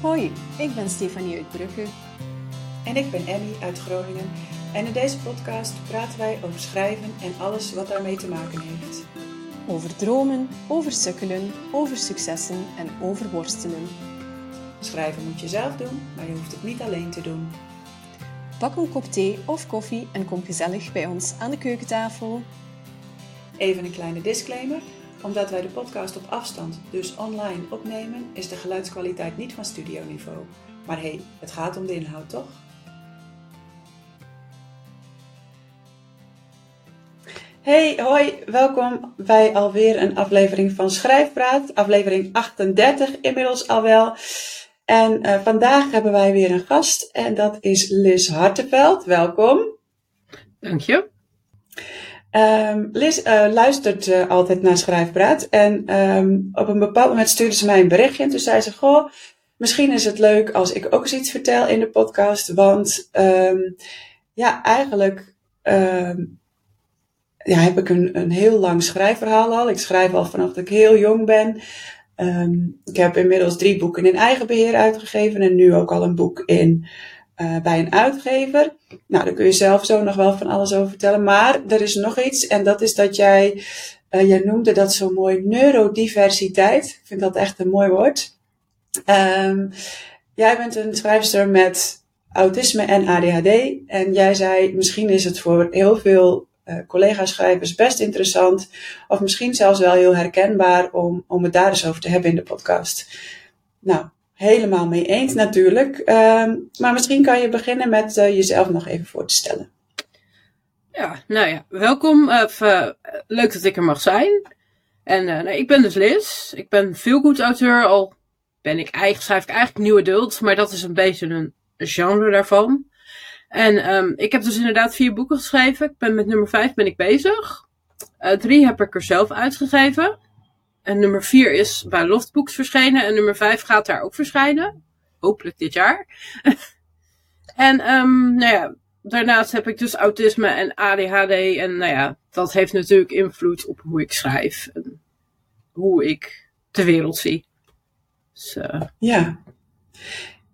Hoi, ik ben Stefanie uit Brugge. En ik ben Emmy uit Groningen. En in deze podcast praten wij over schrijven en alles wat daarmee te maken heeft. Over dromen, over sukkelen, over successen en over worstelen. Schrijven moet je zelf doen, maar je hoeft het niet alleen te doen. Pak een kop thee of koffie en kom gezellig bij ons aan de keukentafel. Even een kleine disclaimer. Omdat wij de podcast op afstand, dus online, opnemen, is de geluidskwaliteit niet van studioniveau. Maar hé, hey, het gaat om de inhoud, toch? Hey, hoi, welkom bij alweer een aflevering van Schrijfpraat, aflevering 38 inmiddels al wel. En uh, vandaag hebben wij weer een gast en dat is Liz Hartenveld. Welkom. Dank je. Um, Liz uh, luistert uh, altijd naar Schrijfpraat en um, op een bepaald moment stuurde ze mij een berichtje en toen zei ze, goh, misschien is het leuk als ik ook eens iets vertel in de podcast, want um, ja, eigenlijk ja, heb ik een, een heel lang schrijfverhaal al. Ik schrijf al vanaf dat ik heel jong ben. Ik heb inmiddels drie boeken in eigen beheer uitgegeven en nu ook al een boek in, uh, bij een uitgever. Nou, daar kun je zelf zo nog wel van alles over vertellen. Maar er is nog iets en dat is dat jij, uh, jij noemde dat zo mooi neurodiversiteit. Ik vind dat echt een mooi woord. Um, jij bent een schrijfster met autisme en ADHD. En jij zei, misschien is het voor heel veel uh, collega-schrijvers best interessant. Of misschien zelfs wel heel herkenbaar om, om het daar eens over te hebben in de podcast. Nou, helemaal mee eens natuurlijk. Uh, maar misschien kan je beginnen met uh, jezelf nog even voor te stellen. Ja, nou ja, welkom. Uh, leuk dat ik er mag zijn. En nou, ik ben dus Liz. Ik ben veel auteur. Al ben ik eigenlijk, schrijf ik eigenlijk nieuwe adult. Maar dat is een beetje een genre daarvan. En um, ik heb dus inderdaad vier boeken geschreven. Ik ben met nummer vijf ben ik bezig. Drie heb ik er zelf uitgegeven. En nummer vier is bij Loftbooks verschenen. En nummer vijf gaat daar ook verschijnen. Hopelijk dit jaar. en um, nou ja, daarnaast heb ik dus autisme en ADHD. En nou ja, dat heeft natuurlijk invloed op hoe ik schrijf. En hoe ik de wereld zie. Dus, uh, ja.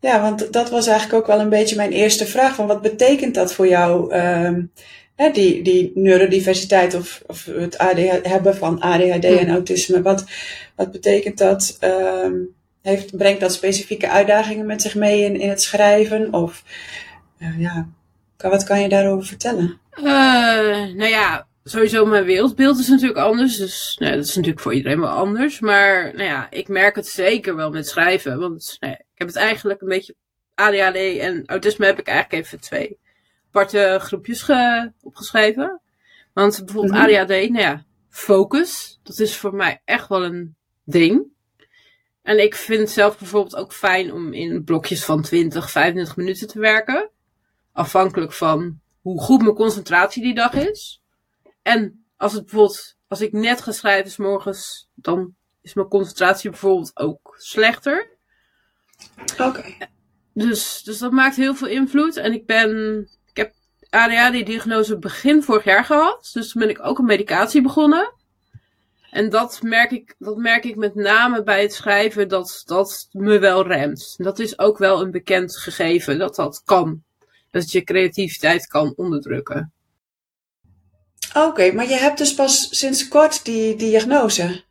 Ja, want dat was eigenlijk ook wel een beetje mijn eerste vraag. Van wat betekent dat voor jou, um, hè, die, die neurodiversiteit of, of het ADHD, hebben van ADHD en autisme? Wat, wat betekent dat? Um, heeft, brengt dat specifieke uitdagingen met zich mee in, in het schrijven? Of uh, ja, wat kan je daarover vertellen? Uh, nou ja, sowieso mijn wereldbeeld is natuurlijk anders. Dus nou, dat is natuurlijk voor iedereen wel anders. Maar nou ja, ik merk het zeker wel met schrijven. Want nou ja, ik heb het eigenlijk een beetje ADHD en autisme heb ik eigenlijk even twee aparte groepjes ge, opgeschreven. Want bijvoorbeeld mm -hmm. ADHD, nou ja, focus. Dat is voor mij echt wel een ding. En ik vind het zelf bijvoorbeeld ook fijn om in blokjes van 20, 25 minuten te werken. Afhankelijk van hoe goed mijn concentratie die dag is. En als het bijvoorbeeld, als ik net ga schrijven s morgens, dan is mijn concentratie bijvoorbeeld ook slechter. Oké. Okay. Dus, dus dat maakt heel veel invloed. En ik ben, ADHD-diagnose begin vorig jaar gehad. Dus toen ben ik ook een medicatie begonnen. En dat merk ik, dat merk ik met name bij het schrijven, dat dat me wel remt. Dat is ook wel een bekend gegeven, dat dat kan. Dat je creativiteit kan onderdrukken. Oké, okay, maar je hebt dus pas sinds kort die diagnose?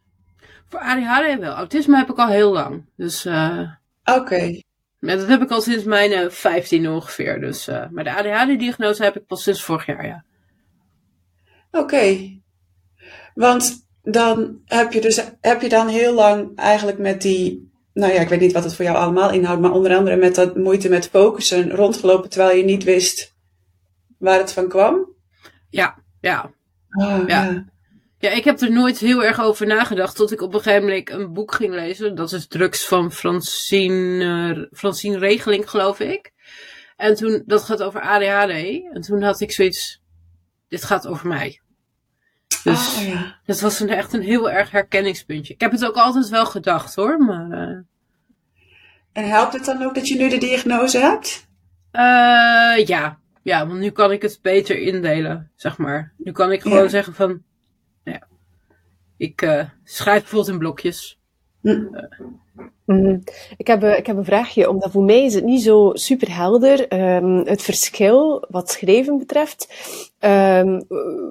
Voor ADHD wel. Autisme heb ik al heel lang. Dus, uh, Oké. Okay. Ja, dat heb ik al sinds mijn uh, 15 ongeveer. Dus, uh, maar de ADHD-diagnose heb ik pas sinds vorig jaar, ja. Oké. Okay. Want dan heb je dus heb je dan heel lang eigenlijk met die. Nou ja, ik weet niet wat het voor jou allemaal inhoudt, maar onder andere met dat moeite met focussen rondgelopen terwijl je niet wist waar het van kwam? Ja, ja. Oh, ja. ja. Ja, ik heb er nooit heel erg over nagedacht tot ik op een gegeven moment een boek ging lezen. Dat is Drugs van Francine, uh, Francine Regeling, geloof ik. En toen, dat gaat over ADHD. En toen had ik zoiets, dit gaat over mij. Dus oh, ja. dat was een, echt een heel erg herkenningspuntje. Ik heb het ook altijd wel gedacht hoor, maar... Uh... En helpt het dan ook dat je nu de diagnose hebt? Uh, ja, ja, want nu kan ik het beter indelen, zeg maar. Nu kan ik gewoon ja. zeggen van, ik uh, schrijf bijvoorbeeld in blokjes. Hm. Mhm. Ik, heb, eh, ik heb een vraagje, omdat voor mij is het niet zo super helder ehm, het verschil wat schrijven betreft. Ehm,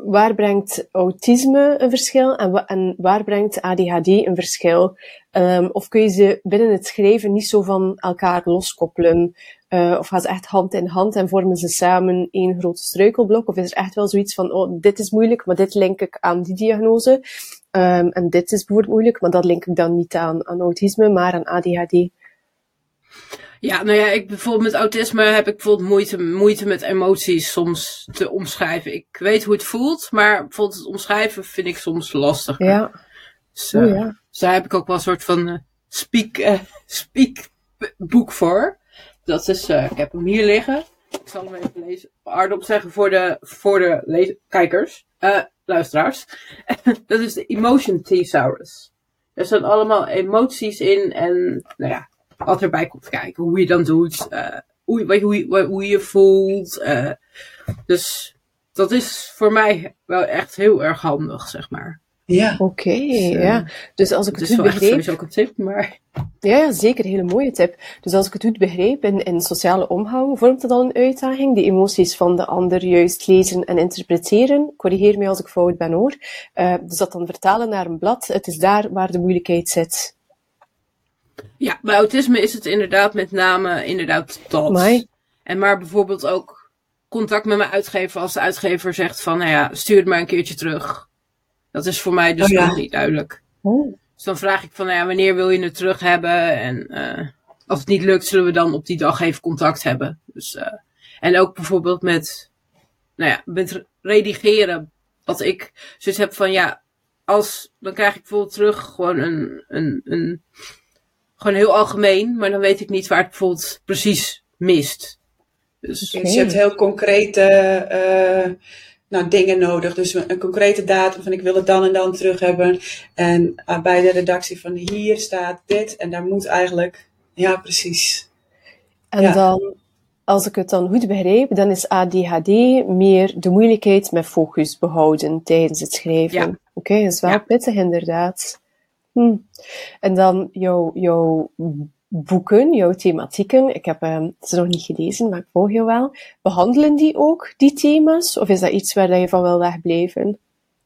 waar brengt autisme een verschil en, en waar brengt ADHD een verschil? Ehm, of kun je ze binnen het schrijven niet zo van elkaar loskoppelen? Eh, of gaan ze echt hand in hand en vormen ze samen één grote struikelblok? Of is er echt wel zoiets van, oh, dit is moeilijk, maar dit link ik aan die diagnose? Ehm, en dit is bijvoorbeeld moeilijk, maar dat link ik dan niet aan, aan autisme, maar aan ADHD. Ja, nou ja, ik bijvoorbeeld met autisme heb ik bijvoorbeeld moeite, moeite met emoties soms te omschrijven. Ik weet hoe het voelt, maar bijvoorbeeld het omschrijven vind ik soms lastig. Ja, Dus, oh eh, ja. dus daar heb ik ook wel een soort van eh, speak, eh, speak b- boek voor. Dat is, eh, ik heb hem hier liggen. Ik zal hem even lezen. Hardop zeggen voor de, voor de kijkers, eh, luisteraars. dat is de Emotion Thesaurus. Er staan allemaal emoties in en, nou ja, wat erbij komt kijken. Hoe je dan doet, eh, hoe, hoe, je- hoe je voelt. eh. dus dat is voor mij wel echt heel erg handig, zeg maar. Ja. Oké, eh, ja. Dus als ik Het het, is goed begreep, sowieso ook een tip, maar... ja, zeker, een hele mooie tip. Dus als ik het goed begreep, in, in sociale omgang vormt het al een uitdaging, die emoties van de ander juist lezen en interpreteren. Corrigeer mij als ik fout ben hoor. Eh, dus dat dan vertalen naar een blad, het is daar waar de moeilijkheid zit. Ja, bij autisme is het inderdaad met name inderdaad dat. En maar bijvoorbeeld ook contact met mijn uitgever als de uitgever zegt van, nou ja, stuur het maar een keertje terug. Dat is voor mij dus Oh ja. nog niet duidelijk. Oh. Dus dan vraag ik van, nou ja, wanneer wil je het terug hebben? En eh, als het niet lukt, zullen we dan op die dag even contact hebben. Dus, eh, en ook bijvoorbeeld met, nou ja, met redigeren. Dat ik zoiets heb van, ja, als, dan krijg ik bijvoorbeeld terug gewoon een, een, een, gewoon heel algemeen. Maar dan weet ik niet waar het bijvoorbeeld precies mist. Dus, Dus je hebt heel concrete eh, nou, dingen nodig. Dus een concrete datum van ik wil het dan en dan terug hebben. En ah, bij de redactie van hier staat dit. En daar moet eigenlijk... Ja, precies. En Ja. dan, als ik het dan goed begrijp, dan is ADHD meer de moeilijkheid met focus behouden tijdens het schrijven. Ja. Oké, dat is wel Ja. pittig inderdaad. Hm. En dan jouw, jouw boeken, jouw thematieken, ik heb ehm, ze nog niet gelezen, maar ik volg je wel. Behandelen die ook die thema's? Of is dat iets waar je van wil wegblijven?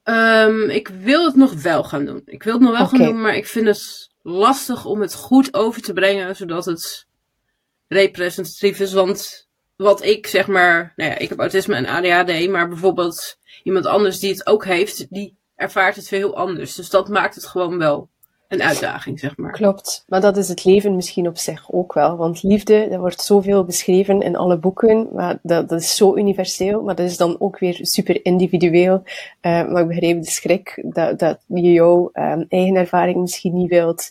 Ehm, ik wil het nog wel gaan doen. Ik wil het nog wel gaan doen, maar ik vind het lastig om het goed over te brengen, zodat het representatief is. Want wat ik zeg maar, nou ja, ik heb autisme en ADHD, maar bijvoorbeeld iemand anders die het ook heeft, die ervaart het weer heel anders. Dus dat maakt het gewoon wel een uitdaging, zeg maar. Klopt, maar dat is het leven misschien op zich ook wel. Want liefde, dat wordt zoveel beschreven in alle boeken, maar dat, dat is zo universeel, maar dat is dan ook weer super individueel. Eh, maar ik begreep de schrik dat, dat je jouw ehm, eigen ervaring misschien niet wilt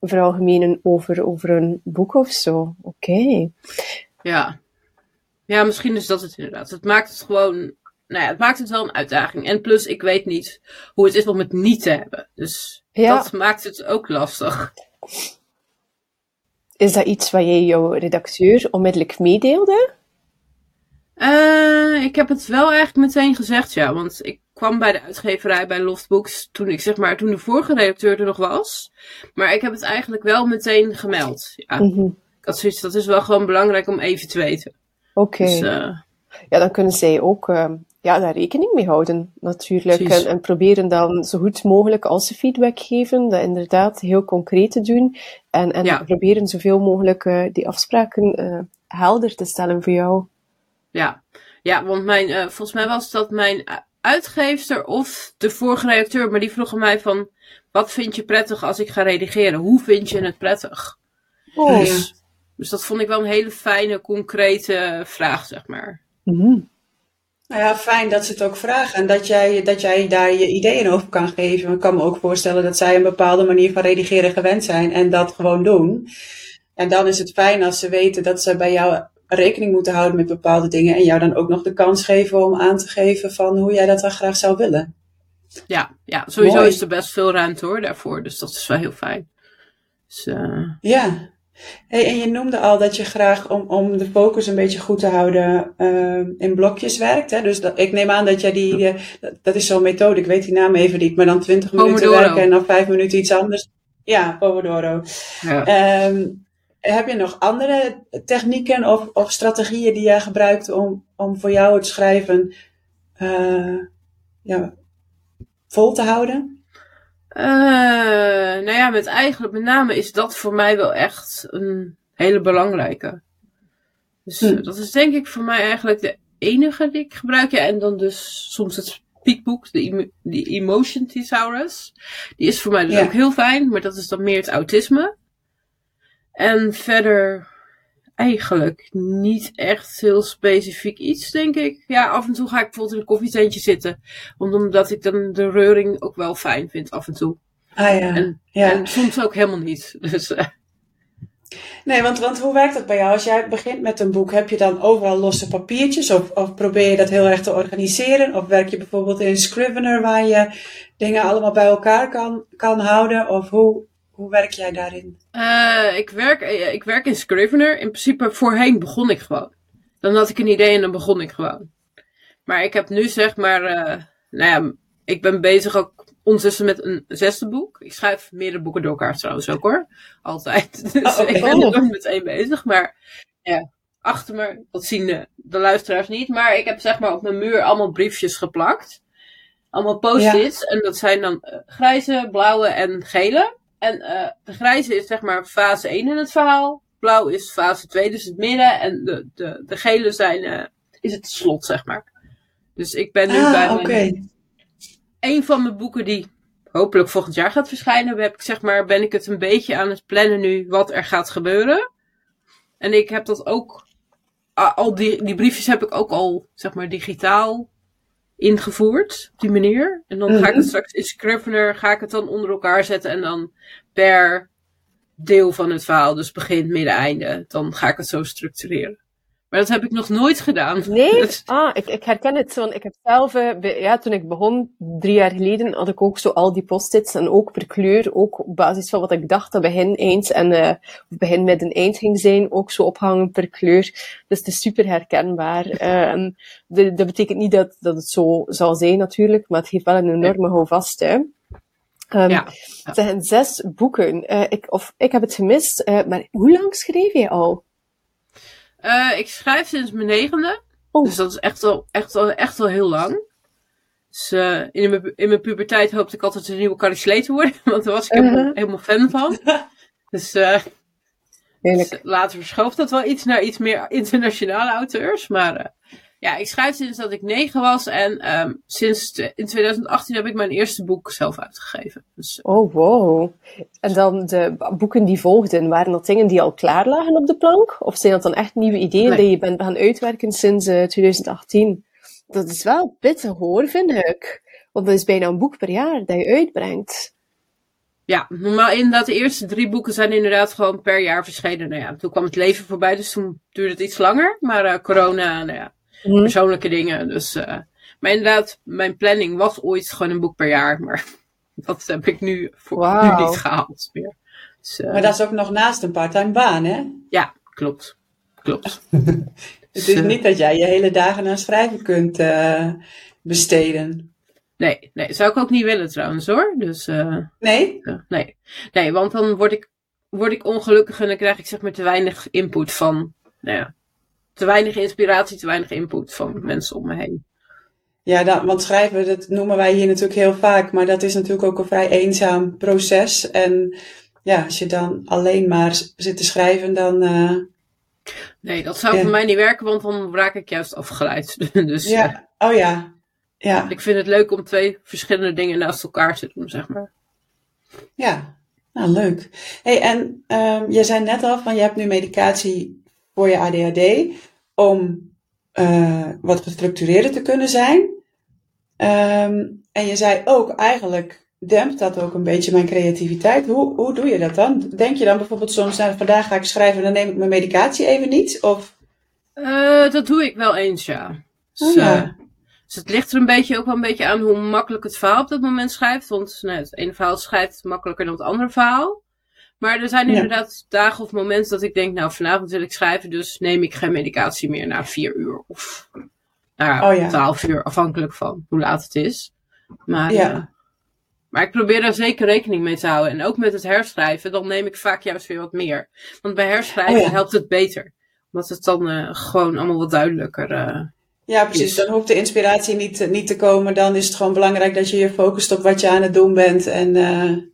veralgemenen over, over een boek of zo. Oké. Ja. Ja, misschien is dat het inderdaad. Het maakt het gewoon, nou ja, het maakt het wel een uitdaging. En plus, ik weet niet hoe het is om het niet te hebben. Dus Ja. dat maakt het ook lastig. Is dat iets wat jij jouw redacteur onmiddellijk meedeelde? Eh, ik heb het wel eigenlijk meteen gezegd, ja. Want ik kwam bij de uitgeverij bij Loft Books toen ik zeg maar, toen de vorige redacteur er nog was. Maar ik heb het eigenlijk wel meteen gemeld. Ja, Mhm. ik had zoiets, dat is wel gewoon belangrijk om even te weten. Oké. Dus, eh, Ja, dan kunnen zij ook ehm, ja, daar rekening mee houden, natuurlijk. En, en proberen dan zo goed mogelijk, als ze feedback geven, dat inderdaad heel concreet te doen. En, en Ja. proberen zoveel mogelijk eh, die afspraken eh, helder te stellen voor jou. ja. ja, want mijn, eh, volgens mij was dat mijn u- uitgeefster of de vorige redacteur. Maar die vroegen mij van, wat vind je prettig als ik ga redigeren? Hoe vind je het prettig? Oh. Dus, dus dat vond ik wel een hele fijne, concrete vraag, zeg maar. Mhm. Nou ja, fijn dat ze het ook vragen en dat jij, dat jij daar je ideeën over kan geven. Ik kan me ook voorstellen dat zij een bepaalde manier van redigeren gewend zijn en dat gewoon doen. En dan is het fijn als ze weten dat ze bij jou rekening moeten houden met bepaalde dingen en jou dan ook nog de kans geven om aan te geven van hoe jij dat dan graag zou willen. Ja, ja sowieso Mooi. is er best veel ruimte hoor daarvoor. Dus dat is wel heel fijn. Dus, eh, Ja. Hey, en je noemde al dat je graag om, om de focus een beetje goed te houden eh, in blokjes werkt. Hè? Dus dat, ik neem aan dat jij die, dat, dat is zo'n methode, ik weet die naam even niet, maar dan 20 minuten werken en dan 5 minuten iets anders. Ja, Pomodoro. Ja. Ehm, heb je nog andere technieken of, of strategieën die jij gebruikt om, om voor jou het schrijven eh, ja, vol te houden? Eh, nou ja, met eigenlijk, met name is dat voor mij wel echt een hele belangrijke. Dus Hm. eh, dat is denk ik voor mij eigenlijk de enige die ik gebruik. Ja, en dan dus soms het speakbook, de, Emotion Thesaurus. Die is voor mij dus Ja. ook heel fijn, maar dat is dan meer het autisme. En verder eigenlijk niet echt heel specifiek iets, denk ik. Ja, af en toe ga ik bijvoorbeeld in een koffietentje zitten. Omdat ik dan de reuring ook wel fijn vind af en toe. Ah ja. En, ja. en soms ook helemaal niet. Dus eh, Nee, want, want hoe werkt dat bij jou? Als jij begint met een boek, heb je dan overal losse papiertjes? Of, of probeer je dat heel erg te organiseren? Of werk je bijvoorbeeld in Scrivener waar je dingen allemaal bij elkaar kan, kan houden? Of hoe, hoe werk jij daarin? eh, ik, werk, eh, ik werk in Scrivener. In principe voorheen begon ik gewoon. Dan had ik een idee en dan begon ik gewoon. Maar ik heb nu zeg maar, eh, nou ja, ik ben bezig ook ondertussen met een zesde boek. Ik schrijf meerdere boeken door elkaar trouwens ook hoor. Altijd. Dus Oh, ik ben er nooit met één bezig. Maar ja, achter me, dat zien de, de luisteraars niet. Maar ik heb zeg maar op mijn muur allemaal briefjes geplakt. Allemaal post-its. En dat zijn dan grijze, blauwe en gele. En eh, de grijze is zeg maar fase 1 in het verhaal. Blauw is fase 2, dus het midden. En de, de, de gele zijn, eh, is het slot, zeg maar. Dus ik ben nu bij Ah, mijn een van mijn boeken die hopelijk volgend jaar gaat verschijnen, heb ik zeg maar, ben ik het een beetje aan het plannen nu wat er gaat gebeuren. En ik heb dat ook, al die, die briefjes heb ik ook al, zeg maar, digitaal ingevoerd, op die manier. En dan ga ik Mhm. het straks in Scrivener, ga ik het dan onder elkaar zetten en dan per deel van het verhaal, dus begin, midden, einde, dan ga ik het zo structureren. Maar dat heb ik nog nooit gedaan. Nee? Dus- Ah, ik, ik herken het. Want ik heb zelf, eh, ja, toen ik begon, drie jaar geleden, had ik ook zo al die post-its. En ook per kleur, ook op basis van wat ik dacht dat begin, eind en eh, of begin, midden, eind ging zijn. Ook zo ophangen per kleur. Dus het is super herkenbaar. Eh, en de- dat betekent niet dat, dat het zo zal zijn natuurlijk, maar het geeft wel een enorme houvast. Hè. Ehm, Ja. Het zijn zes boeken. Eh, ik, of, ik heb het gemist, eh, maar hoe lang schreef je al? Eh, ik schrijf sinds mijn negende. Oh. Dus dat is echt al, echt al, echt al heel lang. Dus eh, in, mijn, in mijn puberteit hoopte ik altijd een nieuwe Carrie te worden. Want daar was ik helemaal, Uh-huh. helemaal fan van. Dus, eh, dus later verschoof dat wel iets naar iets meer internationale auteurs. Maar ja, ik schrijf sinds dat ik negen was. En ehm, sinds in 2018 heb ik mijn eerste boek zelf uitgegeven. Dus eh, Oh, wow. En dan de boeken die volgden, waren dat dingen die al klaar lagen op de plank? Of zijn dat dan echt nieuwe ideeën Nee. die je bent gaan uitwerken sinds eh, 2018? Dat is wel pittig hoor, vind ik. Want dat is bijna een boek per jaar dat je uitbrengt. ja, normaal inderdaad, de eerste drie boeken zijn inderdaad gewoon per jaar verschenen. Nou ja, toen kwam het leven voorbij, dus toen duurde het iets langer. Maar eh, corona, nou ja, Mhm. persoonlijke dingen. Dus, eh, maar inderdaad, mijn planning was ooit gewoon een boek per jaar. Maar dat heb ik nu, voor, nu niet gehaald meer. Dus, eh, Maar dat is ook nog naast een parttime baan, hè? Ja, klopt. Klopt. Het Dus, is eh, niet dat jij je hele dagen aan schrijven kunt besteden. Nee, nee, zou ik ook niet willen trouwens hoor. Dus Nee? nee. Nee, want dan word ik, word ik ongelukkig en dan krijg ik zeg maar te weinig input van, nou ja, te weinig inspiratie, te weinig input van mensen om me heen. Ja, dat, want schrijven, dat noemen wij hier natuurlijk heel vaak, maar dat is natuurlijk ook een vrij eenzaam proces. En ja, als je dan alleen maar zit te schrijven, dan. eh, Nee, dat zou Ja. voor mij niet werken, want dan raak ik juist afgeleid. dus eh, ja, oh ja. Ja, ik vind het leuk om twee verschillende dingen naast elkaar te doen, zeg maar. ja. Nou, leuk. Hey, en ehm je zei net al van je hebt nu medicatie voor je ADHD om eh, wat gestructureerder te kunnen zijn. Ehm, en je zei ook eigenlijk dempt dat ook een beetje mijn creativiteit. Hoe, hoe doe je dat dan? Denk je dan bijvoorbeeld soms, nou, vandaag ga ik schrijven en dan neem ik mijn medicatie even niet? Of, Eh, dat doe ik wel eens, ja. Dus, Oh, ja. eh, dus het ligt er een beetje ook wel een beetje aan hoe makkelijk het verhaal op dat moment schrijft. Want nou, het ene verhaal schrijft makkelijker dan het andere verhaal. Maar er zijn Ja. inderdaad dagen of momenten dat ik denk, nou vanavond wil ik schrijven, dus neem ik geen medicatie meer na vier uur. Of nou, Oh, ja. twaalf uur, afhankelijk van hoe laat het is. Maar Ja. eh, Maar ik probeer daar zeker rekening mee te houden. En ook met het herschrijven, dan neem ik vaak juist weer wat meer. Want bij herschrijven Oh ja. helpt het beter. Omdat het dan eh, gewoon allemaal wat duidelijker eh, Ja, precies. Dan hoeft de inspiratie niet, te- niet te komen. Dan is het gewoon belangrijk dat je je focust op wat je aan het doen bent. En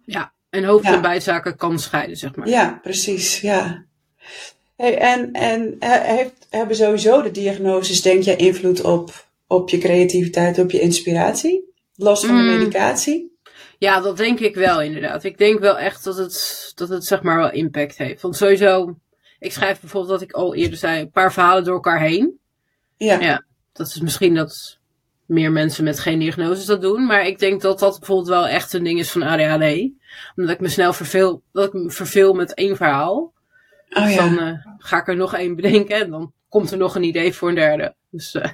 Ja, en hoofd- Ja. en bijzaken kan scheiden, zeg maar. ja, precies. Ja. Hey, en en he- heeft, hebben sowieso de diagnoses, denk je, invloed op, op je creativiteit, op je inspiratie? Los van de Mm. medicatie? Ja, dat denk ik wel inderdaad. Ik denk wel echt dat het, dat het zeg maar wel impact heeft. Want sowieso, ik schrijf bijvoorbeeld wat ik al eerder zei, een paar verhalen door elkaar heen. Ja. Ja. Dat is misschien dat meer mensen met geen diagnoses dat doen. Maar ik denk dat dat bijvoorbeeld wel echt een ding is van ADHD. Omdat ik me snel verveel, dat ik me verveel met één verhaal. Oh ja. Dan eh, ga ik er nog één bedenken en dan komt er nog een idee voor een derde. Dus eh,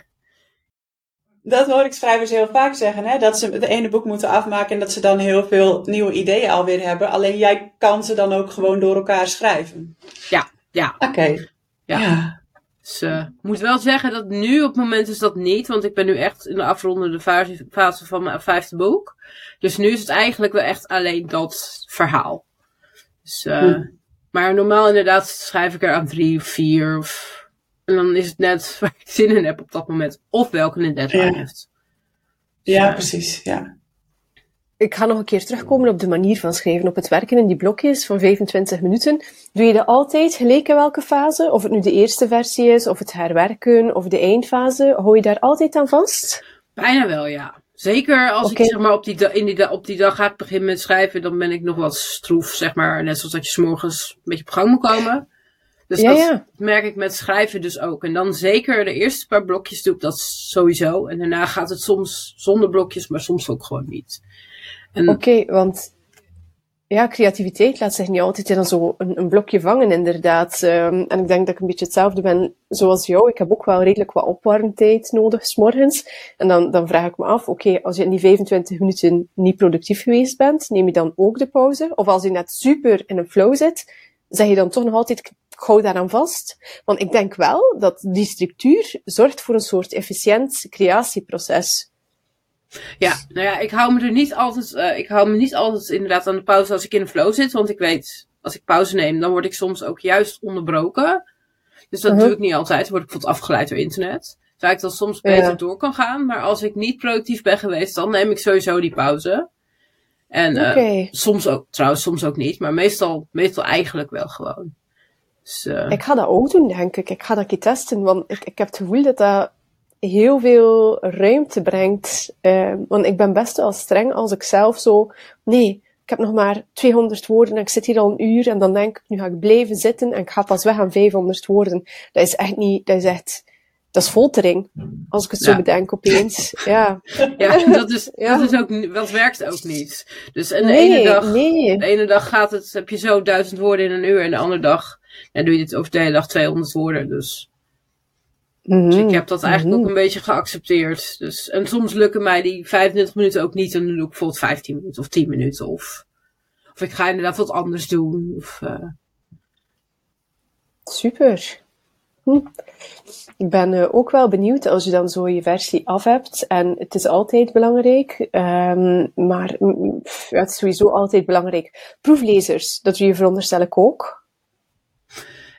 Dat hoor ik schrijvers heel vaak zeggen, hè? dat ze het ene boek moeten afmaken en dat ze dan heel veel nieuwe ideeën alweer hebben. Alleen jij kan ze dan ook gewoon door elkaar schrijven. Ja, ja. Oké. Ja. ja. Dus eh, ik moet wel zeggen dat nu op het moment is dat niet. Want ik ben nu echt in de afrondende fase, fase van mijn vijfde boek. Dus nu is het eigenlijk wel echt alleen dat verhaal. Dus, eh, Hm. Maar normaal inderdaad schrijf ik er aan drie of vier. Of, en dan is het net waar ik zin in heb op dat moment. Of welke een deadline Ja. heeft. Ja, Ja. precies. Ja. Ik ga nog een keer terugkomen op de manier van schrijven, op het werken in die blokjes van 25 minuten. Doe je dat altijd gelijk in welke fase? Of het nu de eerste versie is, of het herwerken, of de eindfase. Hou je daar altijd aan vast? Bijna wel, ja. Zeker als ik zeg maar op die, in die, op die dag ga ik beginnen met schrijven, dan ben ik nog wat stroef, zeg maar. Net zoals dat je 's morgens een beetje op gang moet komen. Dus Ja, dat ja. merk ik met schrijven dus ook. En dan zeker de eerste paar blokjes doe ik dat sowieso. En daarna gaat het soms zonder blokjes, maar soms ook gewoon niet. Oké, want ja, creativiteit laat zich niet altijd in zo een, een blokje vangen, inderdaad. Ehm, en ik denk dat ik een beetje hetzelfde ben zoals jou. Ik heb ook wel redelijk wat opwarmtijd nodig, s'morgens. En dan, dan vraag ik me af, oké, als je in die 25 minuten niet productief geweest bent, neem je dan ook de pauze? Of als je net super in een flow zit, zeg je dan toch nog altijd, ik hou daaraan vast? Want ik denk wel dat die structuur zorgt voor een soort efficiënt creatieproces. Ja, nou ja, ik hou me er niet altijd, eh, ik hou me niet altijd inderdaad aan de pauze als ik in een flow zit, want ik weet, als ik pauze neem, dan word ik soms ook juist onderbroken. Dus dat Mhm. doe ik niet altijd, dan word ik bijvoorbeeld afgeleid door internet. Terwijl ik dan soms Ja. beter door kan gaan, maar als ik niet productief ben geweest, dan neem ik sowieso die pauze. En eh, soms ook, trouwens soms ook niet, maar meestal, meestal eigenlijk wel gewoon. Dus, eh, Ik ga dat ook doen, denk ik. Ik ga dat een keer testen, want ik, ik heb het gevoel dat dat heel veel ruimte brengt. Eh, want ik ben best wel streng als ik zelf zo... Nee, ik heb nog maar 200 woorden en ik zit hier al een uur en dan denk ik, nu ga ik blijven zitten en ik ga pas weg aan 500 woorden. Dat is echt niet... Dat is echt... Dat is foltering, als ik het zo bedenk opeens. Ja. ja, dat, is, Ja. dat, is ook, dat werkt ook niet. Dus en Nee, ene dag nee. De ene dag gaat het, heb je zo duizend woorden in een uur. En de andere dag ja, doe je dit over de hele dag 200 woorden. Dus, dus ik heb dat eigenlijk ook een beetje geaccepteerd. Dus, en soms lukken mij die 25 minuten ook niet. En dan doe ik bijvoorbeeld 15 minuten of 10 minuten. Of, of ik ga inderdaad wat anders doen. Of, eh, Super. Hm. Ik ben eh, ook wel benieuwd als je dan zo je versie af hebt. En het is altijd belangrijk. ehm, maar pff, ja, het is sowieso altijd belangrijk. Proeflezers, dat doe je veronderstel ik ook.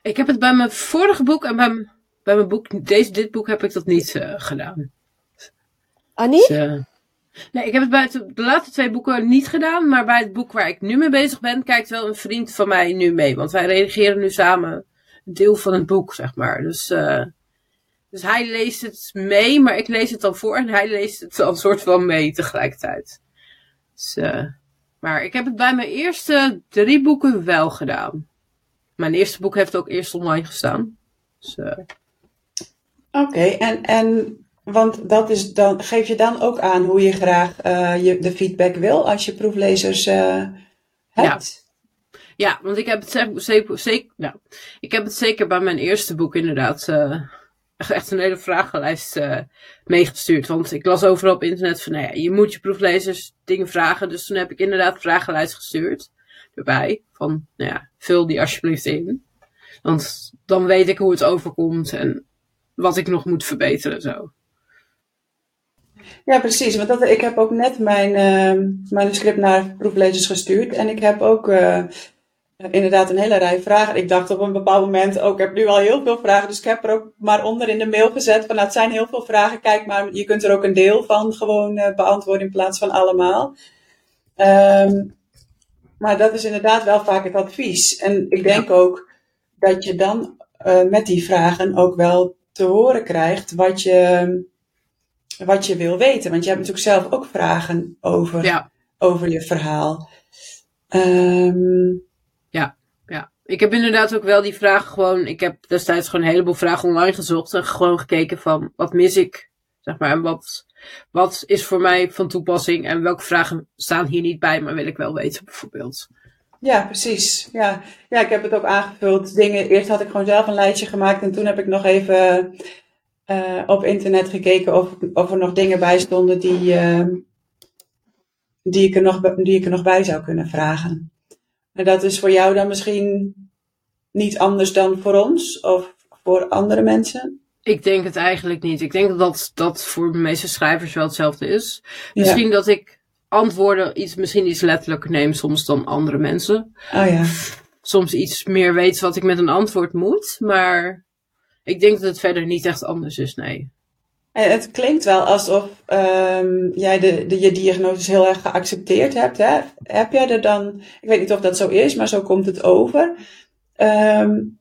ik heb het bij mijn vorige boek en bij, m- bij mijn boek, deze, dit boek heb ik dat niet eh, gedaan. Ah nee? Dus, eh, nee, ik heb het bij het- de laatste twee boeken niet gedaan. Maar bij het boek waar ik nu mee bezig ben, kijkt wel een vriend van mij nu mee. Want wij redigeren nu samen een deel van het boek, zeg maar. Dus, eh, dus hij leest het mee, maar ik lees het dan voor. En hij leest het dan soort van mee tegelijkertijd. Dus, maar ik heb het bij mijn eerste drie boeken wel gedaan. Mijn eerste boek heeft ook eerst online gestaan. Dus, Oké, en, en want dat is dan, geef je dan ook aan hoe je graag eh, je, de feedback wil als je proeflezers eh, hebt? Ja, want ik heb het zeker, zeker, nou, ik heb het zeker bij mijn eerste boek inderdaad eh, echt- een hele vragenlijst meegestuurd. Want ik las overal op internet van, nou ja, je moet je proeflezers dingen vragen. Dus toen heb ik inderdaad vragenlijst gestuurd erbij. Van, nou ja, vul die alsjeblieft in. Want dan weet ik hoe het overkomt en wat ik nog moet verbeteren zo. Ja, precies. Want dat, ik heb ook net mijn uh, manuscript naar proeflezers gestuurd. En ik heb ook uh, inderdaad een hele rij vragen. Ik dacht op een bepaald moment ook, ik heb nu al heel veel vragen. Dus ik heb er ook maar onder in de mail gezet van, nou, het zijn heel veel vragen. Kijk maar, je kunt er ook een deel van gewoon uh, beantwoorden in plaats van allemaal. Um, maar dat is inderdaad wel vaak het advies. En ik denk ook dat je dan met die vragen ook wel te horen krijgt wat je wat je wil weten. Want je hebt natuurlijk zelf ook vragen over, over je verhaal. Um, ja, ja. Ik heb inderdaad ook wel die vragen gewoon. Ik heb destijds gewoon een heleboel vragen online gezocht. En gewoon gekeken van wat mis ik? Zeg maar. En wat, wat is voor mij van toepassing? En welke vragen staan hier niet bij, maar wil ik wel weten, bijvoorbeeld. Ja, precies. Ja. ja, ik heb het ook aangevuld. Dingen, eerst had ik gewoon zelf een lijstje gemaakt en toen heb ik nog even uh, op internet gekeken of, of er nog dingen bij stonden die, uh, die, ik er nog, die ik er nog bij zou kunnen vragen. En dat is voor jou dan misschien niet anders dan voor ons of voor andere mensen? Ik denk het eigenlijk niet. Ik denk dat dat voor de meeste schrijvers wel hetzelfde is. Misschien dat ik antwoorden iets, misschien iets letterlijker neem soms dan andere mensen. Oh ja. Soms iets meer weet wat ik met een antwoord moet, maar ik denk dat het verder niet echt anders is, nee. En het klinkt wel alsof um, jij de, de, je diagnose heel erg geaccepteerd hebt. Hè? Heb jij er dan, ik weet niet of dat zo is, maar zo komt het over. Um,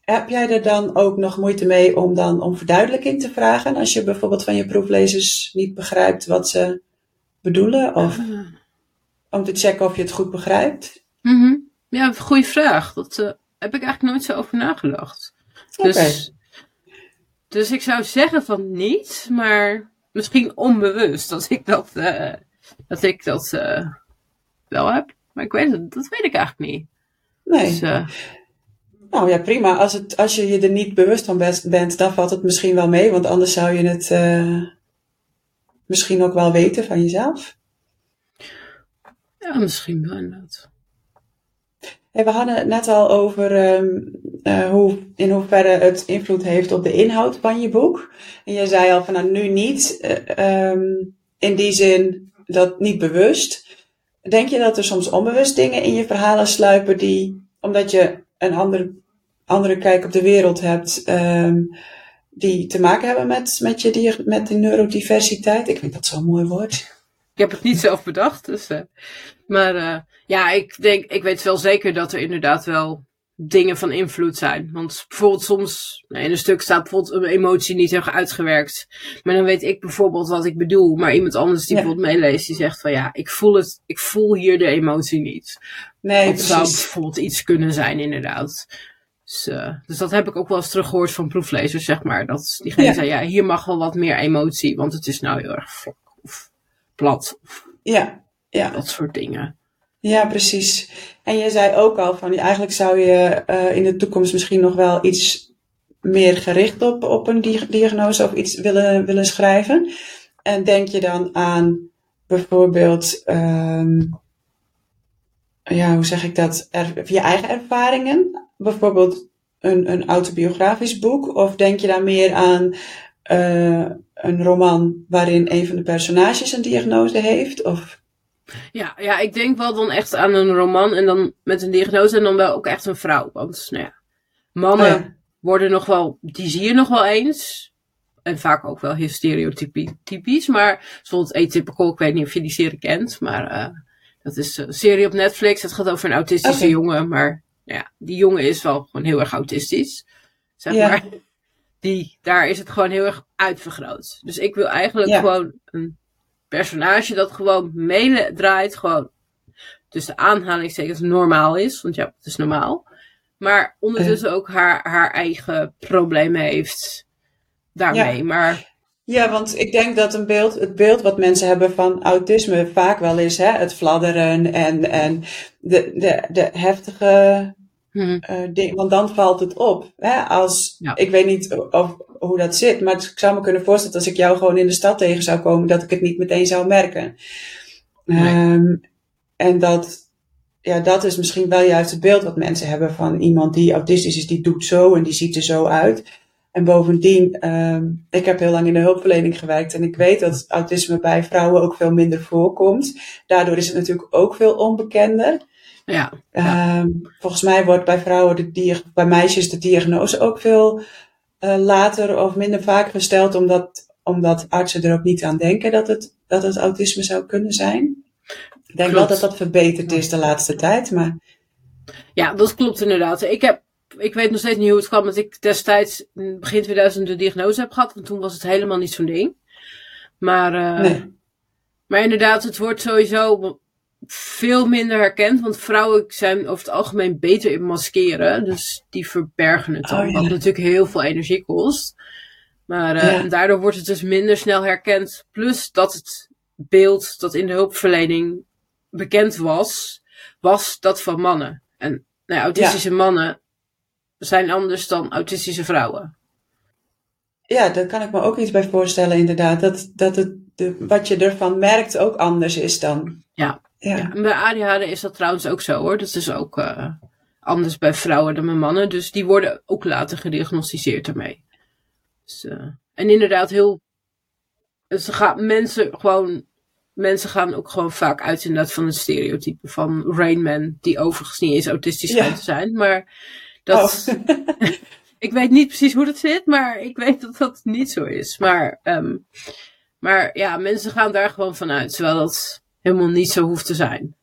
heb jij er dan ook nog moeite mee om dan om verduidelijking te vragen? Als je bijvoorbeeld van je proeflezers niet begrijpt wat ze bedoelen? Of uh. om te checken of je het goed begrijpt? Mm -hmm. Ja, goede vraag. Dat uh, heb ik eigenlijk nooit zo over nagedacht. Dus dus ik zou zeggen van niet, maar misschien onbewust dat ik dat, uh, dat, ik dat uh, wel heb. Maar ik weet het, dat weet ik eigenlijk niet. Nee. Dus, nou ja, prima. Als, het, als je je er niet bewust van bent, dan valt het misschien wel mee. Want anders zou je het misschien ook wel weten van jezelf. Ja, misschien wel inderdaad. Hey, we hadden het net al over um, uh, hoe, in hoeverre het invloed heeft op de inhoud van je boek. En je zei al van nou nu niet, uh, um, in die zin dat niet bewust. Denk je dat er soms onbewust dingen in je verhalen sluipen die, omdat je een andere, andere kijk op de wereld hebt, um, die te maken hebben met, met, je, met de neurodiversiteit? Ik vind dat zo'n mooi woord. Ik heb het niet zelf bedacht, dus, uh, maar uh, ja, ik denk, ik weet wel zeker dat er inderdaad wel dingen van invloed zijn. Want bijvoorbeeld soms, in een stuk staat bijvoorbeeld een emotie niet erg uitgewerkt. Maar dan weet ik bijvoorbeeld wat ik bedoel. Maar iemand anders die ja. bijvoorbeeld meeleest, die zegt van ja, ik voel het, ik voel hier de emotie niet. Nee, Het zou bijvoorbeeld iets kunnen zijn, inderdaad. Dus, uh, dus dat heb ik ook wel eens teruggehoord van proeflezers, zeg maar. Dat diegene ja. zei, ja, hier mag wel wat meer emotie, want het is nou heel erg vlak of plat. Of ja, ja. Dat soort dingen. Ja, precies. En je zei ook al van eigenlijk zou je uh, in de toekomst misschien nog wel iets meer gericht op, op een diagnose of iets willen, willen schrijven. En denk je dan aan bijvoorbeeld, um, ja, hoe zeg ik dat, er, je eigen ervaringen? Bijvoorbeeld een, een autobiografisch boek? Of denk je dan meer aan uh, een roman waarin een van de personages een diagnose heeft? Of... Ja, ja, ik denk wel dan echt aan een roman en dan met een diagnose en dan wel ook echt een vrouw. Want, nou ja, mannen oh ja. worden nog wel, die zie je nog wel eens. En vaak ook wel heel stereotypisch, maar bijvoorbeeld Atypical, ik weet niet of je die serie kent, maar uh, dat is een serie op Netflix. Het gaat over een autistische okay. jongen, maar ja, die jongen is wel gewoon heel erg autistisch. Zeg ja. maar. Die, daar is het gewoon heel erg uitvergroot. Dus ik wil eigenlijk ja. gewoon een personage dat gewoon meedraait, gewoon tussen aanhalingstekens normaal is, want ja, het is normaal. Maar ondertussen ook haar, haar eigen problemen heeft daarmee. Ja. Maar ja, want ik denk dat een beeld, het beeld wat mensen hebben van autisme vaak wel is hè, het fladderen en, en de, de, de heftige hmm. uh, ding, want dan valt het op. Hè, als, Ja. Ik weet niet of, hoe dat zit, maar ik zou me kunnen voorstellen dat als ik jou gewoon in de stad tegen zou komen, dat ik het niet meteen zou merken. Nee. Um, en dat, ja, dat is misschien wel juist het beeld wat mensen hebben van iemand die autistisch is, die doet zo en die ziet er zo uit. En bovendien, ehm, ik heb heel lang in de hulpverlening gewerkt en ik weet dat autisme bij vrouwen ook veel minder voorkomt. Daardoor is het natuurlijk ook veel onbekender. Ja. Ehm, volgens mij wordt bij vrouwen, de bij meisjes, de diagnose ook veel eh, later of minder vaak gesteld, omdat, omdat artsen er ook niet aan denken dat het, dat het autisme zou kunnen zijn. Ik denk wel dat dat verbeterd is de laatste tijd, maar Ja, dat klopt inderdaad. Ik, heb, ik weet nog steeds niet hoe het kwam dat ik destijds in begin 2000 de diagnose heb gehad. Want toen was het helemaal niet zo'n ding. Maar, eh, nee. maar inderdaad, het wordt sowieso veel minder herkend. Want vrouwen zijn over het algemeen beter in maskeren. Dus die verbergen het dan. Oh, ja. Wat natuurlijk heel veel energie kost. Maar eh, Ja. daardoor wordt het dus minder snel herkend. Plus dat het beeld dat in de hulpverlening bekend was, was dat van mannen. En nou ja, autistische mannen zijn anders dan autistische vrouwen. Ja, daar kan ik me ook iets bij voorstellen, inderdaad. Dat, dat het, de, wat je ervan merkt ook anders is dan. Ja. Ja. Ja, en bij ADHD is dat trouwens ook zo hoor. Dat is ook eh, anders bij vrouwen dan bij mannen. Dus die worden ook later gediagnosticeerd ermee. Dus, eh, en inderdaad heel... Ze gaan, mensen gewoon... Mensen gaan ook gewoon vaak uit inderdaad van het stereotype van Rain Man. Die overigens niet eens autistisch Ja. te zijn. Maar dat... Oh. Ik weet niet precies hoe dat zit, maar ik weet dat dat niet zo is. Maar, ehm, maar ja, mensen gaan daar gewoon vanuit, terwijl dat helemaal niet zo hoeft te zijn.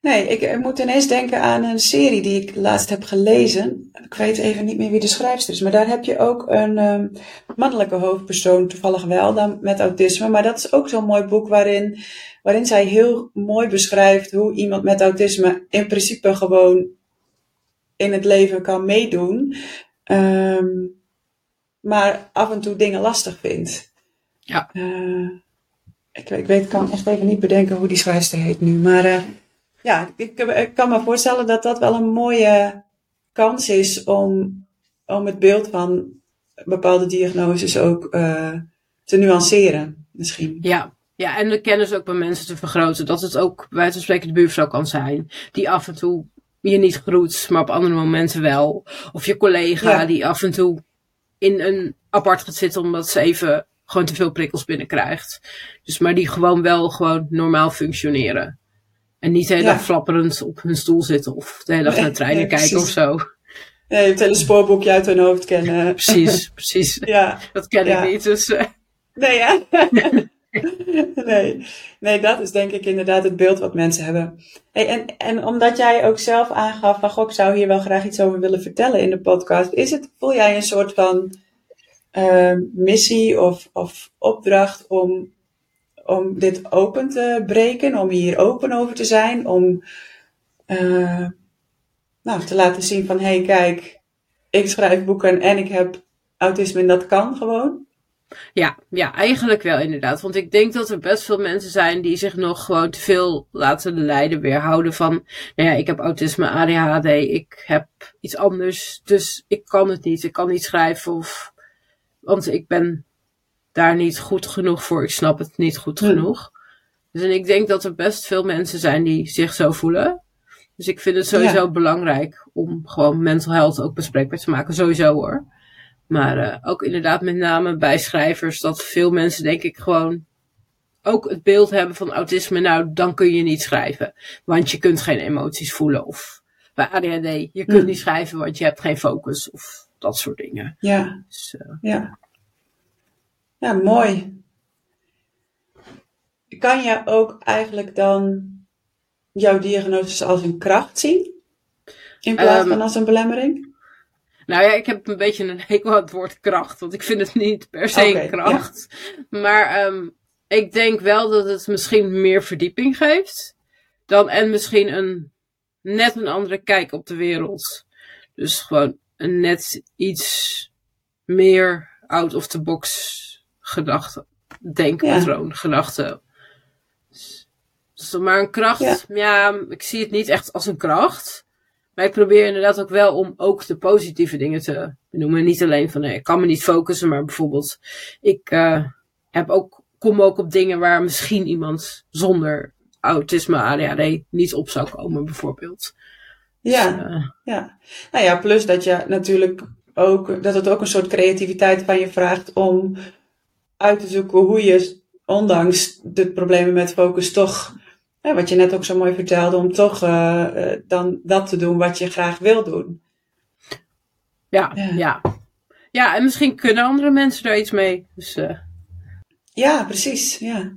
Nee, ik, ik moet ineens denken aan een serie die ik laatst heb gelezen. Ik weet even niet meer wie de schrijfster is, maar daar heb je ook een ehm, mannelijke hoofdpersoon, toevallig wel, dan met autisme. Maar dat is ook zo'n mooi boek waarin, waarin zij heel mooi beschrijft hoe iemand met autisme in principe gewoon in het leven kan meedoen, ehm, maar af en toe dingen lastig vindt. Ja. Eh, ik, ik weet, ik kan echt even niet bedenken hoe die schrijfster heet nu, maar eh, ja, ik, ik kan me voorstellen dat dat wel een mooie kans is om, om het beeld van bepaalde diagnoses ook eh, te nuanceren, misschien. Ja, ja, en de kennis ook bij mensen te vergroten. Dat het ook bij spreken de buurvrouw kan zijn. Die af en toe je niet groet, maar op andere momenten wel. Of je collega Ja. die af en toe in een apart gaat zitten omdat ze even gewoon te veel prikkels binnenkrijgt. Dus maar die gewoon wel gewoon normaal functioneren. En niet de hele Ja. dag flapperend op hun stoel zitten of de hele dag naar treinen nee, kijken of zo. Nee, het hele spoorboekje uit hun hoofd kennen. Precies, precies. Ja, Dat ken Ja. ik niet. Dus eh, nee, ja. nee. nee, dat is denk ik inderdaad het beeld wat mensen hebben. Hey, en, en omdat jij ook zelf aangaf van, goh, ik zou hier wel graag iets over willen vertellen in de podcast. Is het, voel jij een soort van eh, missie of, of opdracht om, om dit open te breken, om hier open over te zijn, om eh, nou, te laten zien van, hé hey, kijk, ik schrijf boeken en ik heb autisme en dat kan gewoon? Ja, ja, eigenlijk wel inderdaad. Want ik denk dat er best veel mensen zijn die zich nog gewoon te veel laten leiden, weerhouden van, nou ja, ik heb autisme, ADHD, ik heb iets anders, dus ik kan het niet, ik kan niet schrijven of, want ik ben daar niet goed genoeg voor, ik snap het niet goed Hm. genoeg. Dus en ik denk dat er best veel mensen zijn die zich zo voelen. Dus ik vind het sowieso Ja. belangrijk om gewoon mental health ook bespreekbaar te maken, sowieso hoor. Maar eh, ook inderdaad met name bij schrijvers dat veel mensen denk ik gewoon ook het beeld hebben van autisme. Nou, dan kun je niet schrijven. Want je kunt geen emoties voelen. Of bij ADHD, je kunt Hm. niet schrijven want je hebt geen focus. Of dat soort dingen. Ja. Dus, eh, Ja. Ja, mooi. Kan je ook eigenlijk dan jouw diagnose als een kracht zien? In plaats Ehm, van als een belemmering? Nou ja, ik heb een beetje een hekel aan het woord kracht. Want ik vind het niet per se kracht. Maar ehm, ik denk wel dat het misschien meer verdieping geeft. Dan, en misschien een net een andere kijk op de wereld. Dus gewoon een net iets meer out of the box gedachte. Denkpatroon, gedachte. Dus, dus maar een kracht, Ja. ja. ik zie het niet echt als een kracht. Maar ik probeer inderdaad ook wel om ook de positieve dingen te benoemen. Niet alleen van, nee, ik kan me niet focussen, maar bijvoorbeeld, ik eh, heb ook, kom ook op dingen waar misschien iemand zonder autisme, ADHD niet op zou komen, bijvoorbeeld. Ja, Dus, eh, ja. Nou ja, plus dat je natuurlijk ook, dat het ook een soort creativiteit van je vraagt om uit te zoeken hoe je, ondanks de problemen met focus, toch, wat je net ook zo mooi vertelde, om toch uh, dan dat te doen wat je graag wil doen. Ja, ja. ja. ja en misschien kunnen andere mensen daar iets mee. Dus, uh... Ja, precies. Ja.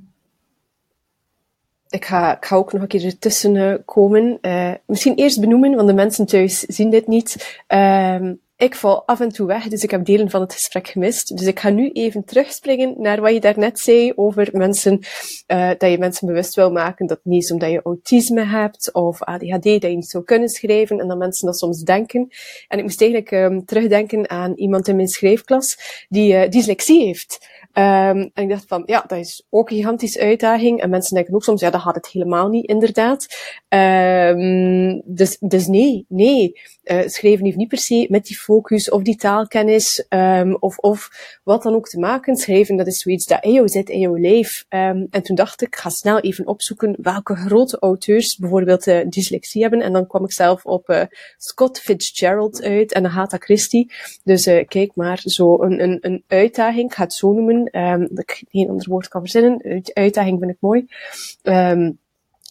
Ik ga, ik ga ook nog een keer ertussen komen. Uh, misschien eerst benoemen, want de mensen thuis zien dit niet. Uh, ik val af en toe weg, dus ik heb delen van het gesprek gemist. Dus ik ga nu even terugspringen naar wat je daarnet zei over mensen, uh, dat je mensen bewust wil maken dat niet is omdat je autisme hebt of ADHD, dat je niet zou kunnen schrijven en dat mensen dat soms denken. En ik moest eigenlijk um, terugdenken aan iemand in mijn schrijfklas die uh, dyslexie heeft. Um, en ik dacht van, ja, dat is ook een gigantische uitdaging. En mensen denken ook soms, ja, dat gaat het helemaal niet, inderdaad. Um, dus, dus nee, nee. Uh, schrijven heeft niet per se met die focus of die taalkennis um, of, of wat dan ook te maken. Schrijven, dat is zoiets dat in jou zit, in jouw lijf. en toen dacht ik, ga snel even opzoeken welke grote auteurs bijvoorbeeld uh, dyslexie hebben. En dan kwam ik zelf op uh, Scott Fitzgerald uit en Agatha Christie. Dus kijk maar, zo een, een, een uitdaging, ik ga het zo noemen um, dat ik geen ander woord kan verzinnen. Uitdaging vind ik mooi.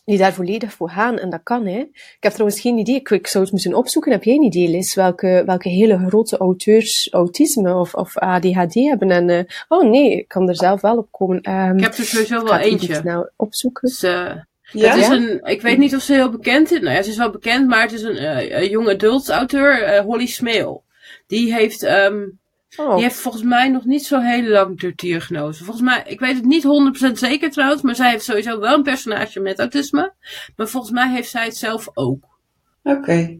Die daar volledig voor gaan. En dat kan, hè. Ik heb trouwens geen idee. Ik, ik zou het moeten opzoeken. Heb jij een idee, Liz? Welke, welke hele grote auteurs autisme of, of ADHD hebben? En, uh, oh nee, ik kan er zelf wel op komen. Um, ik heb er sowieso wel eentje. Nou, opzoeken. Dus, uh, ja? Het is een, ik weet niet of ze heel bekend is. Nou ja, ze is wel bekend, maar het is een, uh, een jonge adult auteur, Holly Smeel. Die heeft, um, Oh. Die heeft volgens mij nog niet zo heel lang de diagnose. Volgens mij, ik weet het niet 100% zeker trouwens, maar zij heeft sowieso wel een personage met autisme. Maar volgens mij heeft zij het zelf ook. Oké.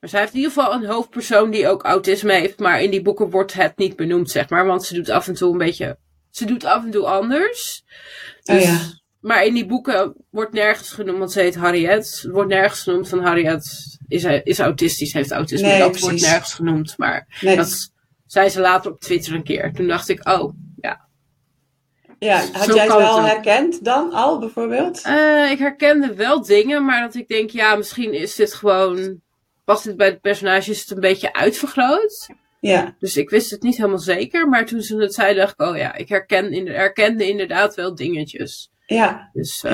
Maar zij heeft in ieder geval een hoofdpersoon die ook autisme heeft, maar in die boeken wordt het niet benoemd, zeg maar. Want ze doet af en toe een beetje, ze doet af en toe anders. Dus, oh ja. Maar in die boeken wordt nergens genoemd, want ze heet Harriet. Wordt nergens genoemd van Harriet is, is autistisch, heeft autisme. Nee, dat precies. wordt nergens genoemd, maar Nee. dat zei ze later op Twitter een keer. Toen dacht ik, oh, ja. Ja, had Zo jij het wel herkend dan al bijvoorbeeld? Eh, ik herkende wel dingen, maar dat ik denk, ja, misschien is dit gewoon... Was dit bij het personage is het een beetje uitvergroot? Ja, Dus ik wist het niet helemaal zeker. Maar toen ze het zei, dacht ik, oh ja, ik herken, in- herkende inderdaad wel dingetjes. ja, Dus eh,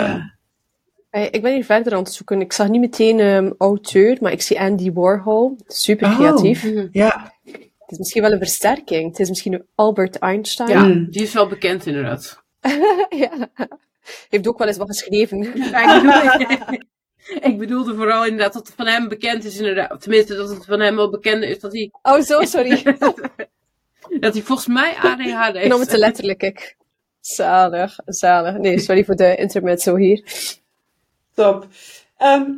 ja. Ik ben hier verder aan het zoeken. Ik zag niet meteen um, auteur, maar ik zie Andy Warhol. Super Oh. creatief. Ja, Het is misschien wel een versterking. Het is misschien Albert Einstein. ja, Mm. die is wel bekend inderdaad. ja. Heeft ook wel eens wat geschreven. Ja, ik, bedoel- ik bedoelde vooral inderdaad dat het van hem bekend is inderdaad. Tenminste, dat het van hem wel bekend is dat hij, Oh, zo, sorry. dat hij volgens mij ADHD Ik nam het heeft. te letterlijk, ik. Zalig, zalig. Nee, sorry voor de intermezzo hier. top. Ehm,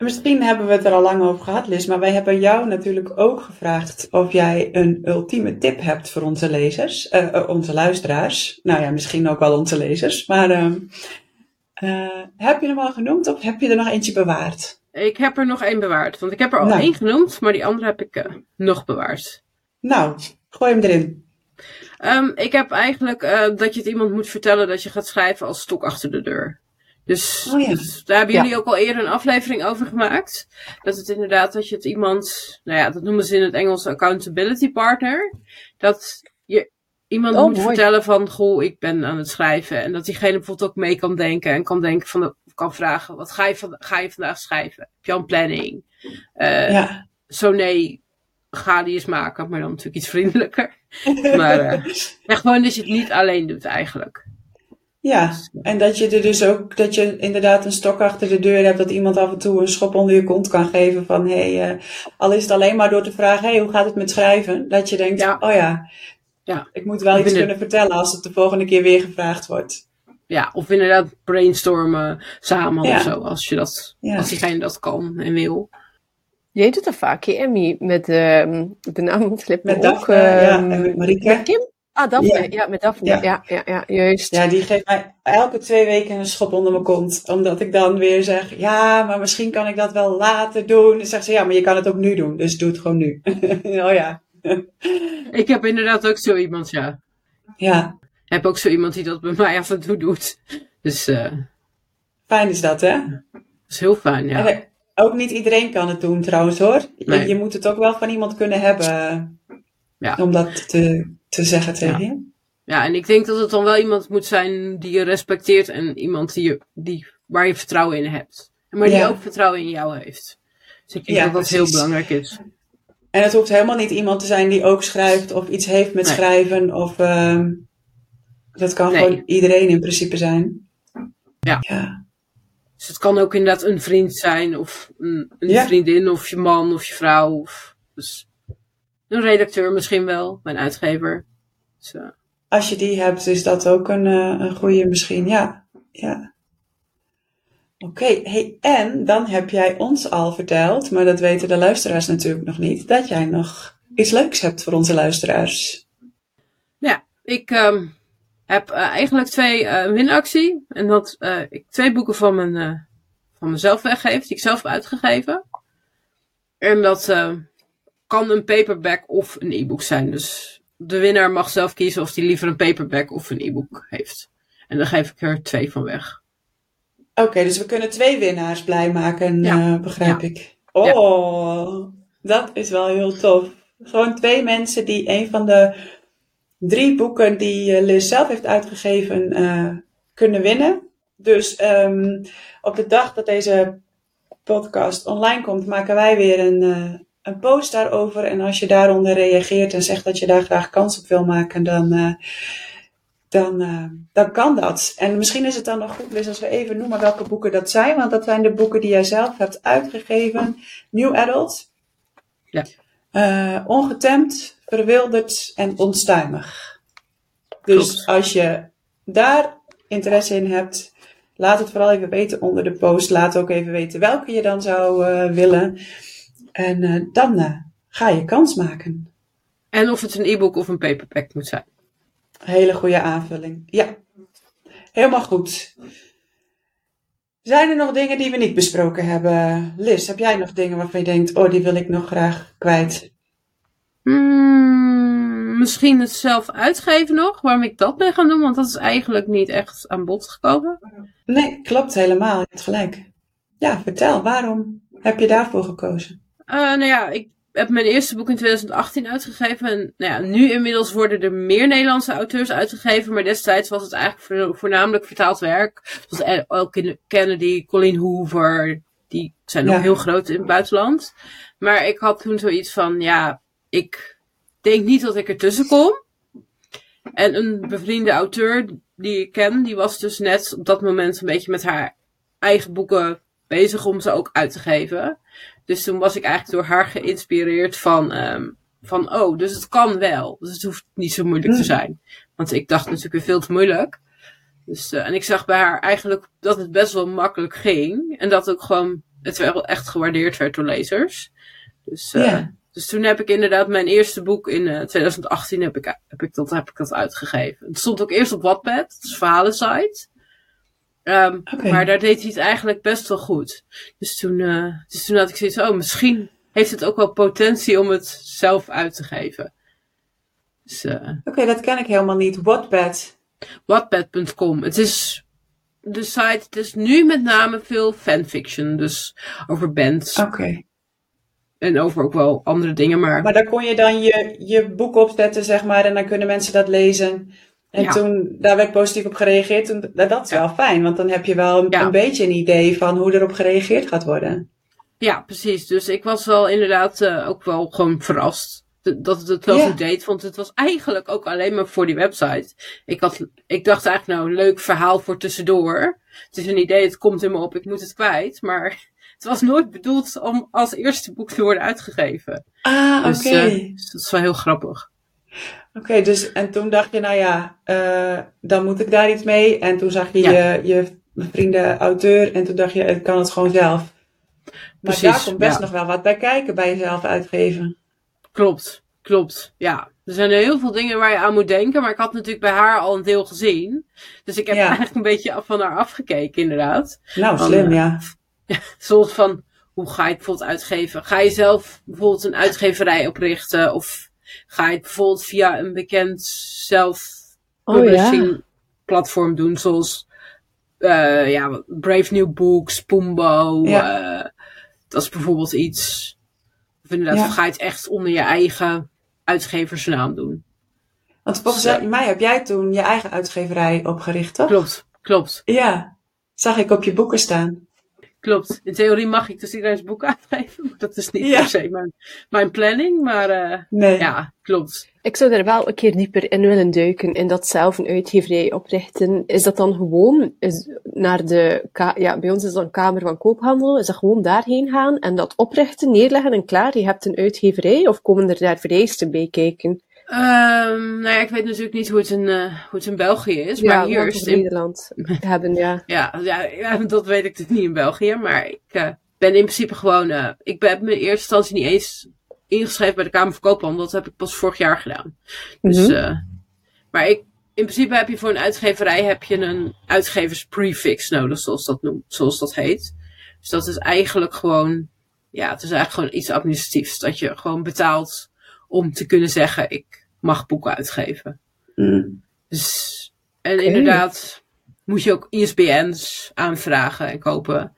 misschien hebben we het er al lang over gehad, Liz, maar wij hebben jou natuurlijk ook gevraagd of jij een ultieme tip hebt voor onze lezers, eh, eh, onze luisteraars. Nou ja, misschien ook wel onze lezers. Maar ehm, eh, heb je hem al genoemd of heb je er nog eentje bewaard? Ik heb er nog één bewaard. Want ik heb er al Nou. één genoemd, maar die andere heb ik nog bewaard. Nou, gooi hem erin. Ehm, ik heb eigenlijk dat je het iemand moet vertellen dat je gaat schrijven als stok achter de deur. Dus, Oh ja. dus daar hebben Ja. jullie ook al eerder een aflevering over gemaakt. Dat het inderdaad dat je het iemand, nou ja, dat noemen ze in het Engels accountability partner. Dat je iemand Oh, moet mooi. vertellen van, goh, ik ben aan het schrijven. En dat diegene bijvoorbeeld ook mee kan denken en kan denken van, kan vragen, wat ga je, van, ga je vandaag schrijven? Heb je al een planning? Eh, Ja. Zo nee, ga die eens maken, maar dan natuurlijk iets vriendelijker. Maar eh, gewoon dat je het niet alleen doet eigenlijk. Ja, en dat je er dus ook, dat je inderdaad een stok achter de deur hebt, dat iemand af en toe een schop onder je kont kan geven van, hé, hey, eh, al is het alleen maar door te vragen, hé, hey, hoe gaat het met schrijven? Dat je denkt, Ja. oh ja, Ja. ik moet wel Ik iets kunnen vertellen als het de volgende keer weer gevraagd wordt. Ja, of inderdaad brainstormen samen Ja. of zo, als, je dat, Ja. als diegene dat kan en wil. Jij doet dat vaak, hè, Emmy? Met ehm de naam ontglipt Met ook. Daphne, ja, ehm, en met Marieke. Met Kim? Ah, Daphne. Ja. Ja, met Daphne. Ja. Ja, ja, ja, juist. Ja, die geeft mij elke twee weken een schop onder mijn kont. Omdat ik dan weer zeg, ja, maar misschien kan ik dat wel later doen. Dan zegt ze, ja, maar je kan het ook nu doen. Dus doe het gewoon nu. oh ja. Ik heb inderdaad ook zo iemand, ja. Ja, Ik heb ook zo iemand die dat bij mij af en toe doet. Dus eh fijn is dat, hè? dat is heel fijn, ja. En Ook niet iedereen kan het doen trouwens hoor. Je, Nee. je moet het ook wel van iemand kunnen hebben Ja. om dat te, te zeggen tegen je. Ja, en ik denk dat het dan wel iemand moet zijn die je respecteert en iemand die je, die, waar je vertrouwen in hebt. Maar die Ja. ook vertrouwen in jou heeft. Dus ik denk Ja, dat dat heel belangrijk is. En het hoeft helemaal niet iemand te zijn die ook schrijft of iets heeft met Nee. schrijven. Of, ehm, dat kan Nee. gewoon iedereen in principe zijn. Ja. ja. Dus het kan ook inderdaad een vriend zijn, of een, een vriendin, of je man, of je vrouw. Of, dus een redacteur misschien wel, mijn uitgever. Dus, Als je die hebt, is dat ook een, eh, een goede misschien. Ja. ja. Oké, hey, en dan heb jij ons al verteld, maar dat weten de luisteraars natuurlijk nog niet, dat jij nog iets leuks hebt voor onze luisteraars. ja, ik ehm, heb eh, eigenlijk twee eh winactie. En dat ik twee boeken van, mijn, van mezelf weggeef, die ik zelf heb uitgegeven. En dat eh, kan een paperback of een e-book zijn. Dus de winnaar mag zelf kiezen of hij liever een paperback of een e-book heeft. En dan geef ik er twee van weg. Oké, dus we kunnen twee winnaars blij maken, Ja. eh, begrijp Ja. ik. Oh, dat is wel heel tof. Gewoon twee mensen die een van de drie boeken die eh, Liz zelf heeft uitgegeven eh, kunnen winnen. Dus ehm, op de dag dat deze podcast online komt, maken wij weer een, een post daarover. En als je daaronder reageert en zegt dat je daar graag kans op wil maken, dan, eh, dan, eh, dan kan dat. En misschien is het dan nog goed, Liz, als we even noemen welke boeken dat zijn. Want dat zijn de boeken die jij zelf hebt uitgegeven. New Adult. Ja. Eh, ongetemd, verwilderd en onstuimig. Dus Klopt. als je daar interesse in hebt, laat het vooral even weten onder de post. Laat ook even weten welke je dan zou willen. En eh, dan eh, ga je kans maken. En of het een e-book of een paperback moet zijn. Hele goede aanvulling. Ja, helemaal goed. Zijn er nog dingen die we niet besproken hebben? Liz, heb jij nog dingen waarvan je denkt, oh, die wil ik nog graag kwijt? Hmm, misschien het zelf uitgeven nog, waarom ik dat ben gaan doen, want dat is eigenlijk niet echt aan bod gekomen. Nee, klopt helemaal. Je hebt gelijk. Ja, vertel, waarom heb je daarvoor gekozen? Eh, nou ja, ik heb mijn eerste boek in 2018 uitgegeven. En nou ja, nu inmiddels worden er meer Nederlandse auteurs uitgegeven. Maar destijds was het eigenlijk vo- voornamelijk vertaald werk. Zoals El Kennedy, Colleen Hoover. Die zijn nog Ja. heel groot in het buitenland. Maar ik had toen zoiets van, ja, ik denk niet dat ik ertussen kom. En een bevriende auteur die ik ken, die was dus net op dat moment een beetje met haar eigen boeken bezig om ze ook uit te geven. Dus toen was ik eigenlijk door haar geïnspireerd van, ehm, van oh, dus het kan wel. Dus het hoeft niet zo moeilijk te Mm. zijn. Want ik dacht natuurlijk weer veel te moeilijk. Dus, eh, en ik zag bij haar eigenlijk dat het best wel makkelijk ging. En dat ook gewoon het wel echt gewaardeerd werd door lezers. Dus, eh, dus toen heb ik inderdaad mijn eerste boek in eh, 2018 heb ik, heb, ik dat, heb ik dat uitgegeven. Het stond ook eerst op Wattpad, dat is verhalensite. Ehm. Maar daar deed hij het eigenlijk best wel goed. Dus toen, eh, dus toen had ik zoiets oh, misschien heeft het ook wel potentie om het zelf uit te geven. Dus, eh, Oké, dat ken ik helemaal niet. Wattpad. Wattpad.com. Het is de site, het is nu met name veel fanfiction. Dus over bands Oké. en over ook wel andere dingen. Maar, Maar daar kon je dan je, je boek op zetten, zeg maar, en dan kunnen mensen dat lezen. En Ja. toen, daar werd positief op gereageerd. Dat is wel fijn, want dan heb je wel een, Ja. een beetje een idee van hoe erop gereageerd gaat worden. ja, precies. Dus ik was wel inderdaad eh, ook wel gewoon verrast. Dat het het wel goed deed. Want het was eigenlijk ook alleen maar voor die website. Ik, had, ik dacht eigenlijk, nou, leuk verhaal voor tussendoor. Het is een idee, het komt in me op, ik moet het kwijt. Maar het was nooit bedoeld om als eerste boek te worden uitgegeven. Ah, oké. Dus, eh, dus dat is wel heel grappig. Oké, dus en toen dacht je, nou ja, eh, dan moet ik daar iets mee. En toen zag je Ja. je, je vrienden auteur en toen dacht je, ik kan het gewoon zelf. Maar Precies, daar komt best ja. nog wel wat bij kijken bij jezelf uitgeven. Klopt, klopt. Ja, er zijn heel veel dingen waar je aan moet denken. Maar ik had natuurlijk bij haar al een deel gezien. Dus ik heb Ja. eigenlijk een beetje af van haar afgekeken, inderdaad. Nou, slim, ja. Zoals van, hoe ga je bijvoorbeeld uitgeven? Ga je zelf bijvoorbeeld een uitgeverij oprichten? Of ga je het bijvoorbeeld via een bekend self-publishing Oh, platform doen? Zoals eh, ja, Brave New Books, Pumbo, Ja. eh, Dat is bijvoorbeeld iets. Of inderdaad, Ja. ga je het echt onder je eigen uitgeversnaam doen. Want volgens mij heb jij toen je eigen uitgeverij opgericht, toch? Klopt, klopt, Ja, zag ik op je boeken staan. Klopt. In theorie mag ik dus iedereen's boek uitgeven. maar Dat is niet Ja. per se mijn, mijn planning, maar eh, Nee. ja, klopt. Ik zou er wel een keer dieper in willen duiken in dat zelf een uitgeverij oprichten. Is dat dan gewoon is naar de, ja, bij ons is dat een kamer van koophandel, is dat gewoon daarheen gaan en dat oprichten, neerleggen en klaar, je hebt een uitgeverij, of komen er daar vereisten bij kijken? Ehm, nou ja, ik weet natuurlijk niet hoe het in, eh, hoe het in België is, maar hier is het in Nederland hebben, ja. Ja, ja, ja, dat weet ik dus niet in België. Maar ik eh, ben in principe gewoon. eh, ik ben in eerste instantie niet eens ingeschreven bij de Kamer van Koophandel. Dat heb ik pas vorig jaar gedaan. Dus, Mhm. maar ik, in principe heb je voor een uitgeverij heb je een uitgeversprefix nodig, zoals dat, noemt, zoals dat heet. Dus dat is eigenlijk gewoon. Ja, het is eigenlijk gewoon iets administratiefs. Dat je gewoon betaalt om te kunnen zeggen: ik mag boeken uitgeven. Mm. Dus, en inderdaad moet je ook ISBN's aanvragen en kopen.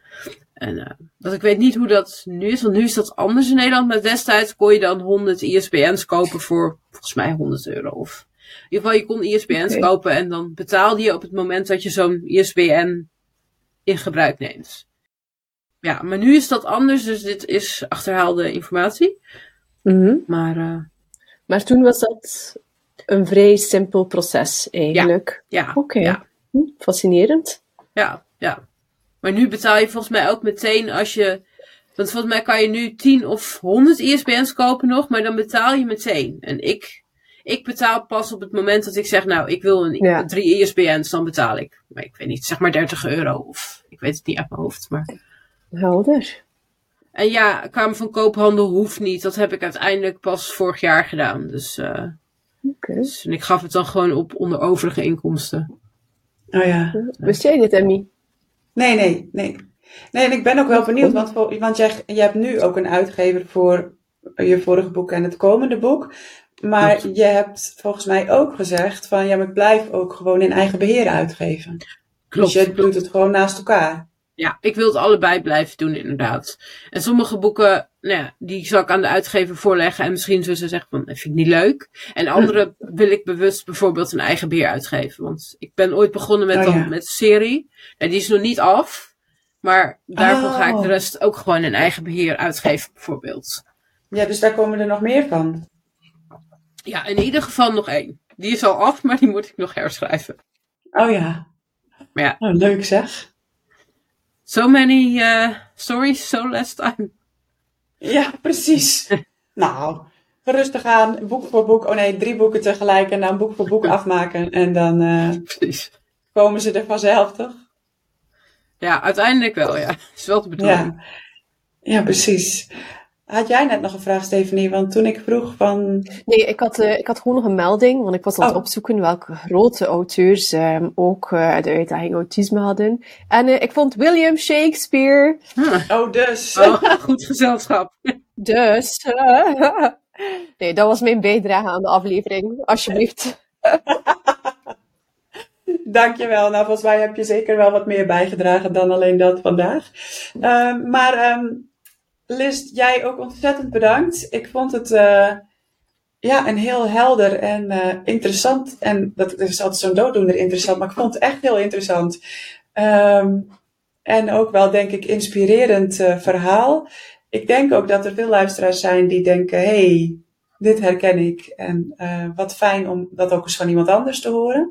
En uh, dat ik weet niet hoe dat nu is, want nu is dat anders in Nederland. Maar destijds kon je dan 100 ISBN's kopen voor volgens mij 100 euro. Of in ieder geval, je kon ISBN's Oké. kopen en dan betaalde je op het moment dat je zo'n ISBN in gebruik neemt. Ja, maar nu is dat anders, dus dit is achterhaalde informatie. Mhm. Maar uh, Maar toen was dat een vrij simpel proces eigenlijk. ja, Oké, ja. Hm, fascinerend. Ja, ja. Maar nu betaal je volgens mij ook meteen als je. Want volgens mij kan je nu 10 of 100 ISBN's kopen nog, maar dan betaal je meteen. En ik, ik betaal pas op het moment dat ik zeg, nou, ik wil een, Ja. drie ISBN's, dan betaal ik. Maar ik weet niet, zeg maar 30 euro. Of ik weet het niet uit mijn hoofd. Maar... Helder. En ja, Kamer van Koophandel hoeft niet. Dat heb ik uiteindelijk pas vorig jaar gedaan. Dus, eh, Oké. dus en ik gaf het dan gewoon op onder overige inkomsten. Oh ja. Wist jij dit, Emmy? Nee, nee, nee. Nee, en ik ben ook wel benieuwd, want, want jij, jij hebt nu ook een uitgever voor je vorige boek en het komende boek. Maar Klopt. je hebt volgens mij ook gezegd van, ja, maar ik blijf ook gewoon in eigen beheer uitgeven. Klopt. Dus je doet het gewoon naast elkaar. Ja, ik wil het allebei blijven doen, inderdaad. En sommige boeken, nou ja, die zal ik aan de uitgever voorleggen. En misschien zullen ze zeggen van, dat vind ik niet leuk. En andere wil ik bewust bijvoorbeeld een eigen beheer uitgeven. Want ik ben ooit begonnen met, Oh, dan, met een serie. En die is nog niet af. Maar daarvoor ga ik Oh. de rest ook gewoon in eigen beheer uitgeven, bijvoorbeeld. Ja, dus daar komen er nog meer van. Ja, in ieder geval nog één. Die is al af, maar die moet ik nog herschrijven. Oh ja. Maar ja. Oh, leuk zeg. So many uh, stories, so less time. Ja, precies. nou, rustig aan, boek voor boek. Oh nee, drie boeken tegelijk en dan boek voor boek afmaken. En dan eh, komen ze er vanzelf, toch? Ja, uiteindelijk wel, ja. is wel de bedoeling. Ja. ja, precies. Had jij net nog een vraag, Stephanie? Want toen ik vroeg van... Nee, ik had, eh, ik had gewoon nog een melding, want ik was aan het Oh. opzoeken welke grote auteurs ehm, ook eh, de uitdaging autisme hadden. En eh, ik vond William Shakespeare, Oh, dus. Oh, goed gezelschap. dus... nee, dat was mijn bijdrage aan de aflevering, alsjeblieft. Dankjewel. Nou, volgens mij heb je zeker wel wat meer bijgedragen dan alleen dat vandaag. Ehm, maar ehm Liz, jij ook ontzettend bedankt. Ik vond het eh, ja, een heel helder en eh, interessant. En dat is altijd zo'n dooddoener interessant, maar ik vond het echt heel interessant. Ehm, en ook wel, denk ik, inspirerend eh, verhaal. Ik denk ook dat er veel luisteraars zijn die denken: hey, dit herken ik. En wat fijn om dat ook eens van iemand anders te horen.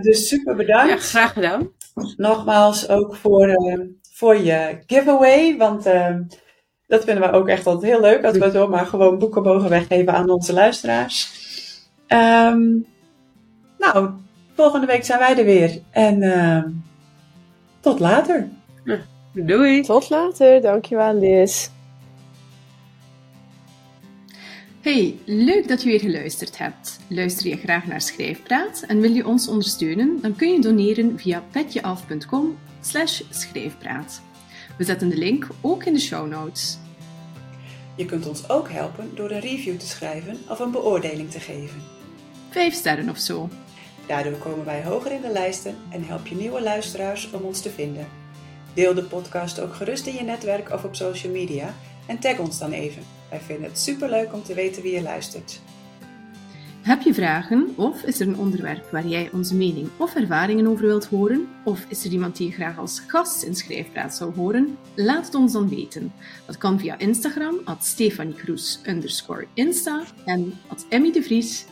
Dus super bedankt. Ja, graag gedaan. Nogmaals ook voor, eh, voor je giveaway. Want eh, dat vinden we ook echt altijd heel leuk. Dat we zomaar gewoon boeken mogen weggeven aan onze luisteraars. Ehm, nou, volgende week zijn wij er weer. En ehm, tot later. Doei. Tot later, dankjewel Liz. Hey, leuk dat je weer geluisterd hebt. Luister je graag naar Schrijfpraat en wil je ons ondersteunen? Dan kun je doneren via petjeaf.com schrijfpraat. We zetten de link ook in de show notes. Je kunt ons ook helpen door een review te schrijven of een beoordeling te geven. Vijf sterren of zo. Daardoor komen wij hoger in de lijsten en help je nieuwe luisteraars om ons te vinden. Deel de podcast ook gerust in je netwerk of op social media en tag ons dan even. Wij vinden het superleuk om te weten wie je luistert. Heb je vragen of is er een onderwerp waar jij onze mening of ervaringen over wilt horen? Of is er iemand die je graag als gast in Schrijfpraat zou horen? Laat het ons dan weten. Dat kan via Instagram, at Stefanie Kroes, Insta, en at Emmy de Vries,